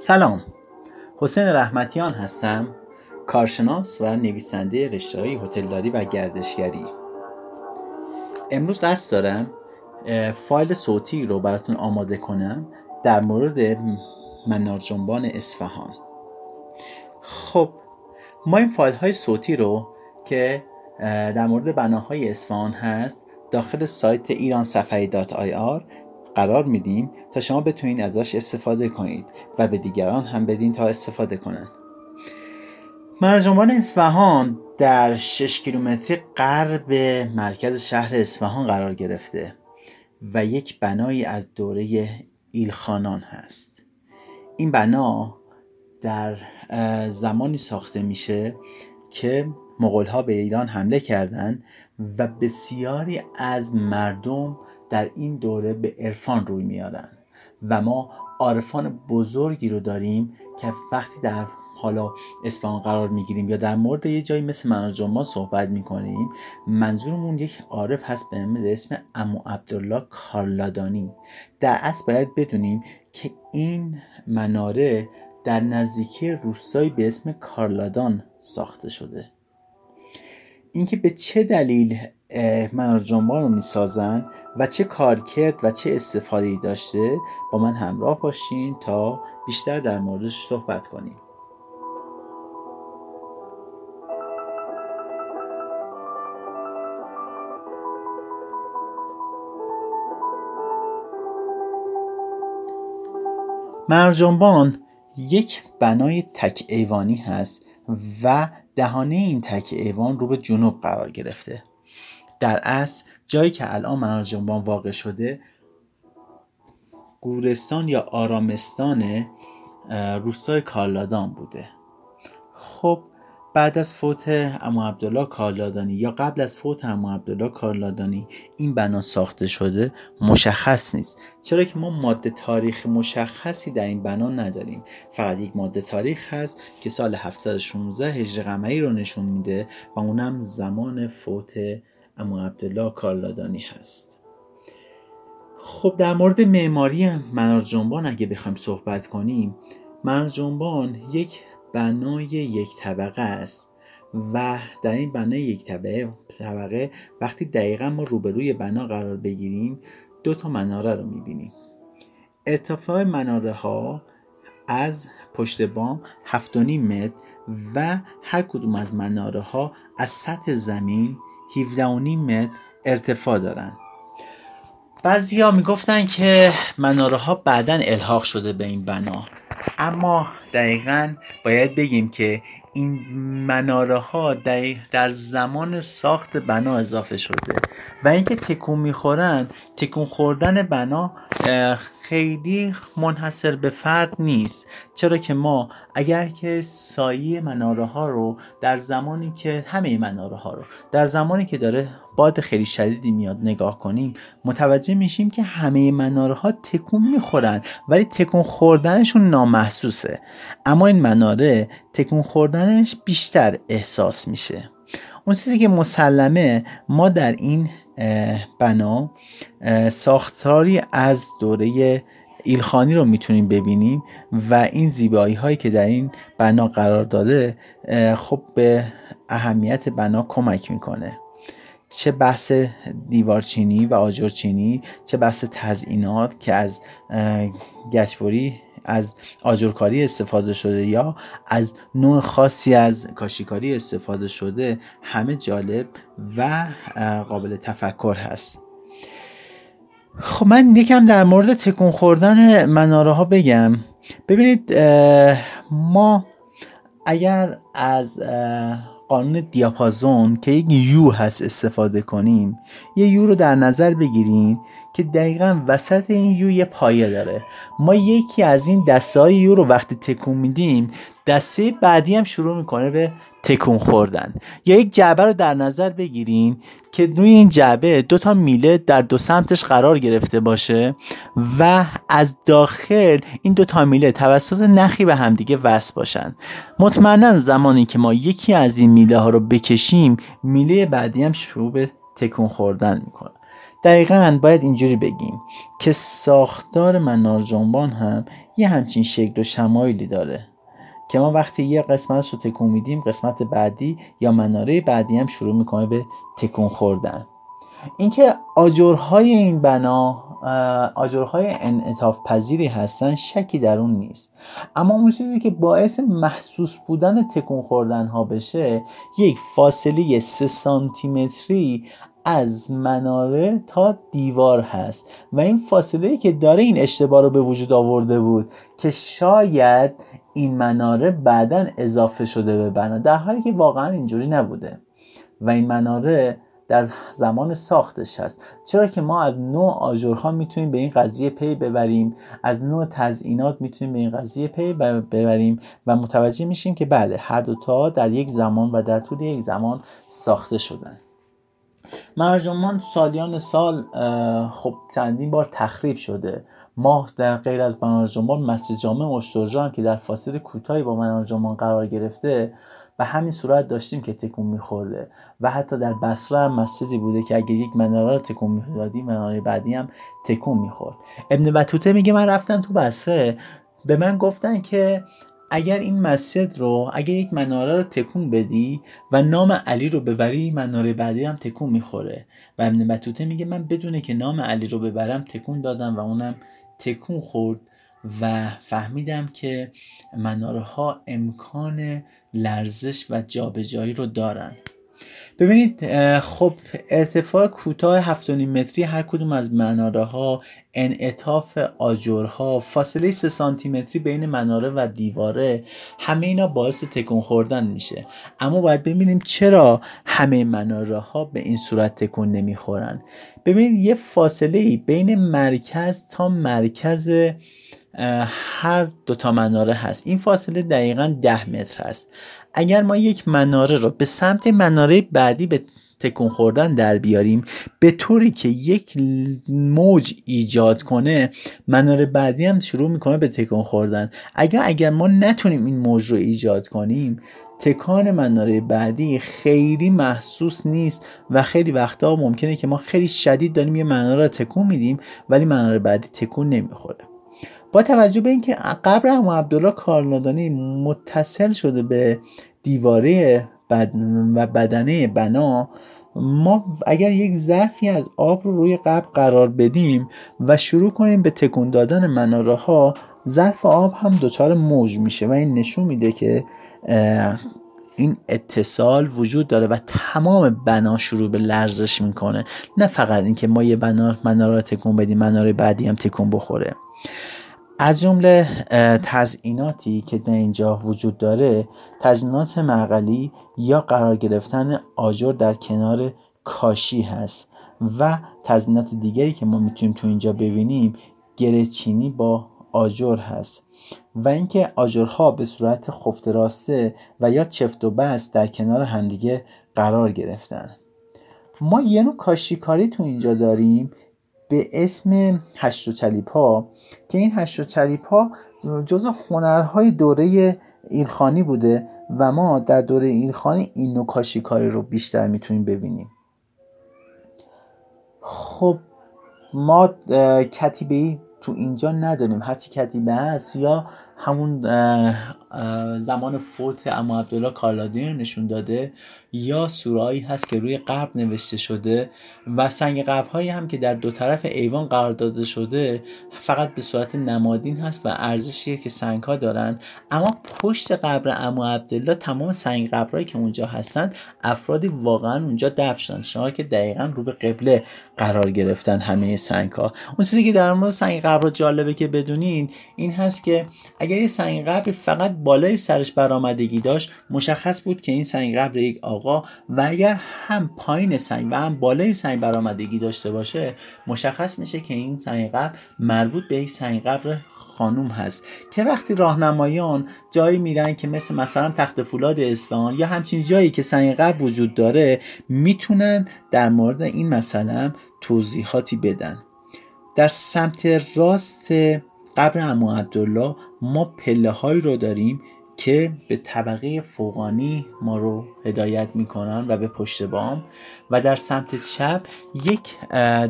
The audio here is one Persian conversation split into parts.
سلام. حسین رحمتیان هستم کارشناس و نویسنده رشته های هتلداری و گردشگری. امروز قصد دارم فایل صوتی رو براتون آماده کنم در مورد منار جنبان اصفهان. خب ما این فایل های صوتی رو که در مورد بناهای اصفهان هست داخل سایت ایران سفری دات آی آر قرار میدیم تا شما بتونید ازش استفاده کنید و به دیگران هم بدین تا استفاده کنند مرجمان اصفهان در 6 کیلومتری غرب مرکز شهر اصفهان قرار گرفته و یک بنایی از دوره ایلخانان هست. این بنا در زمانی ساخته میشه که مغول به ایران حمله کردند و بسیاری از مردم در این دوره به عرفان روی میارن و ما عارفان بزرگی رو داریم که وقتی در حالا اصفهان قرار می‌گیریم یا در مورد یه جایی مثل منار صحبت می‌کنیم منظورمون یک عارف هست به اسم امو عبدالله کارلادانی. در اصل باید بدونیم که این مناره در نزدیکی روستایی به اسم کارلادان ساخته شده. اینکه به چه دلیل منار رو می‌سازن؟ و چه کارکرد و چه استفاده داشته با من همراه باشین تا بیشتر در موردش صحبت کنیم. مرجانبان یک بنای تک ایوانی هست و دهانه این تک ایوان رو به جنوب قرار گرفته. در اصل جایی که الان منار واقع شده گورستان یا آرامستان روستای کارلادان بوده. خب بعد از فوت امو عبدالله کارلادانی یا قبل از فوت امو عبدالله کارلادانی این بنا ساخته شده مشخص نیست. چرا که ما ماده تاریخ مشخصی در این بنا نداریم. فقط یک ماده تاریخ هست که سال 716 هجری قمری رو نشون میده و اونم زمان فوت امو عبدالله کارلادانی هست. خب در مورد معماری منار جنبان اگه بخوایم صحبت کنیم منار جنبان یک بنای یک طبقه است و در این بنای یک طبقه, طبقه وقتی دقیقا ما روبروی بنا قرار بگیریم دو تا مناره رو می‌بینیم. ارتفاع مناره ها از پشت بام 7.5 متر و هر کدوم از مناره ها از سطح زمین 17.5 متر ارتفاع دارن. بعضی ها می‌گفتن که مناره ها بعدا الحاق شده به این بنا. اما دقیقا باید بگیم که این مناره ها در زمان ساخت بنا اضافه شده و اینکه تکون می‌خورن تکون خوردن بنا خیلی منحصر به فرد نیست. چرا که ما اگر که سایه مناره ها رو در زمانی که همه مناره ها رو در زمانی که داره باد خیلی شدیدی میاد نگاه کنیم متوجه میشیم که همه مناره ها تکون می‌خورن ولی تکون خوردنشون نامحسوسه. اما این مناره تکون خوردنش بیشتر احساس میشه. اون چیزی که مسلمه ما در این بنا ساختاری از دوره ایلخانی رو می‌تونیم ببینیم و این زیبایی هایی که در این بنا قرار داده خب به اهمیت بنا کمک می‌کنه. چه بحث دیوارچینی و آجرچینی چه بحث تزئینات که از گچبری از آجرکاری استفاده شده یا از نوع خاصی از کاشیکاری استفاده شده همه جالب و قابل تفکر هست. خب من یکم در مورد تکون خوردن مناره ها بگم. ببینید ما اگر از قانون دیاپازون که یک یو هست استفاده کنیم یه یو رو در نظر بگیریم که دقیقا وسط این یو یه پایه داره. ما یکی از این دسته های یو رو وقتی تکون میدیم دسته بعدی هم شروع می‌کنه به تکون خوردن. یا یک جعبه رو در نظر بگیرین که روی این جعبه دو تا میله در دو سمتش قرار گرفته باشه و از داخل این دو تا میله توسط نخی به همدیگه وصل باشن. مطمئنا زمانی که ما یکی از این میله ها رو بکشیم میله بعدی هم شروع به تکون خوردن می‌کنه. دقیقا باید اینجوری بگیم که ساختار منار جنبان هم یه همچین شکل و شمایلی داره. که ما وقتی یه قسمت رو تکون میدیم قسمت بعدی یا مناره بعدی هم شروع می‌کنه به تکون خوردن. اینکه آجرهای این بنا آجرهای انعطاف پذیری هستن شکی در اون نیست. اما اون چیزی که باعث محسوس بودن تکون خوردن ها بشه یک فاصله سه سانتیمتری از مناره تا دیوار هست. و این فاصله که داره این اشتباه رو به وجود آورده بود که شاید این مناره بعدا اضافه شده به بنا در حالی که واقعا اینجوری نبوده. و این مناره در زمان ساختش هست. چرا که ما از نوع آجرها می‌تونیم به این قضیه پی ببریم؟ از نوع تزئینات می‌تونیم به این قضیه پی ببریم؟ و متوجه میشیم که بله هر دوتا در یک زمان و در طول یک زمان ساخته شدن. مرجمان سالیان سال خب چندین بار تخریب شده. ما در غیر از منارجمان مسجد جامع اشترجا هم که در فاصله کوتاهی با منارجمان قرار گرفته به همین صورت داشتیم که تکون میخورده. و حتی در بصره هم مسجدی بوده که اگر یک مناره رو تکون می‌دادیم مناره بعدی هم تکون می‌خورد. ابن بطوته میگه من رفتم تو بصره. به من گفتن که اگر این مسجد رو اگر یک مناره رو تکون بدی و نام علی رو ببری مناره بعدی هم تکون می‌خوره. و ابن بطوته میگه من بدونه که نام علی رو ببرم تکون دادم و اونم تکون خورد و فهمیدم که مناره ها امکان لرزش و جابجایی رو دارن. ببینید خب ارتفاع کوتاه 7.5 متری هر کدوم از مناره ها انعطاف آجرها فاصله 3 سانتی متری بین مناره و دیواره همه اینا باعث تکون خوردن میشه. اما باید ببینیم چرا همه مناره ها به این صورت تکون نمی‌خورن. ببینید یه فاصله بین مرکز تا مرکز هر دوتا مناره هست. این فاصله دقیقا ده متر هست. اگر ما یک مناره رو به سمت مناره بعدی به تکون خوردن در بیاریم به طوری که یک موج ایجاد کنه مناره بعدی هم شروع می‌کنه به تکون خوردن. اگر اگر ما نتونیم این موج رو ایجاد کنیم تکان مناره بعدی خیلی محسوس نیست و خیلی وقتا ممکنه که ما خیلی شدید داریم یه مناره رو تکون میدیم ولی مناره بعدی تکون نمی‌خوره. با توجه به اینکه قبر اما عبدالله کارنادانی متصل شده به دیواره و بدنه بنا ما اگر یک ظرفی از آب رو روی قبر قرار بدیم و شروع کنیم به تکون دادن مناره ها ظرف آب هم دچار موج میشه و این نشون میده که این اتصال وجود داره و تمام بنا شروع به لرزش می‌کنه. نه فقط اینکه ما یه بنا مناره تکون بدیم مناره بعدی هم تکون بخوره. از جمله تزئیناتی که در اینجا وجود داره تزئینات معقلی یا قرار گرفتن آجر در کنار کاشی هست و تزئینات دیگری که ما می‌تونیم تو اینجا ببینیم گرچینی با آجر هست و اینکه آجرها به صورت خفته راسته و یا چفت و بست در کنار همدیگه قرار گرفتن. ما یه نوع کاشیکاری تو اینجا داریم به اسم هشت و چلیپ ها که این هشت و چلیپ ها جز هنرهای دوره ایرخانی بوده و ما در دوره ایرخانی این نوع کاشیکاری رو بیشتر می‌تونیم ببینیم. خب ما کتیبه تو اینجا نداریم. هرچی کتیبه هست یا همون زمان فوت اما عبدالله کارلادی رو نشون داده. یا سورایی هست که روی قبر نوشته شده و سنگ قبرهایی هم که در دو طرف ایوان قرار داده شده فقط به صورت نمادین هست و ارزشیه که سنگ ها دارن. اما پشت قبر اما عبدالله تمام سنگ قبرهایی که اونجا هستن افرادی واقعا اونجا دفن شدن. شما که دقیقا رو به قبله قرار گرفتن همه سنگ ها اون چیزی که در مورد سنگ قبر جالبه که بدونین این هست که اگر یه سنگ قبر فقط بالای سرش برآمدگی داشت مشخص بود که این سنگ قبر یک آقا و اگر هم پایین سنگ و هم بالای سنگ برآمدگی داشته باشه مشخص میشه که این سنگ قبر مربوط به یک سنگ قبر خانوم هست. که وقتی راهنمایان جایی میرن که مثل مثلا تخت فولاد اصفهان یا همچین جایی که سنگ قبر وجود داره می‌تونن در مورد این مسئله توضیحاتی بدن. در سمت راست قبر امو عبدالله ما پله هایی رو داریم که به طبقه فوقانی ما رو هدایت می‌کنن و به پشت بام و در سمت چپ یک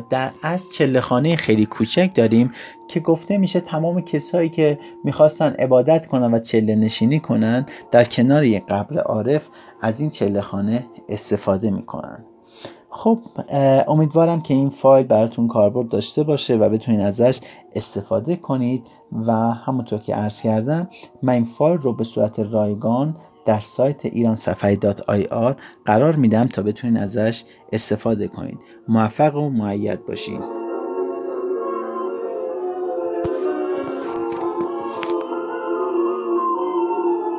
در از چله خانه خیلی کوچک داریم که گفته میشه تمام کسایی که می‌خواستن عبادت کنن و چله نشینی کنن در کنار یک قبر عارف از این چله خانه استفاده می‌کنن. خب امیدوارم که این فایل براتون کاربرد داشته باشه و بتونید ازش استفاده کنید و همونطور که عرض کردم من این فایل رو به صورت رایگان در سایت ایران آر قرار میدم تا بتونید ازش استفاده کنید. موفق و معید باشید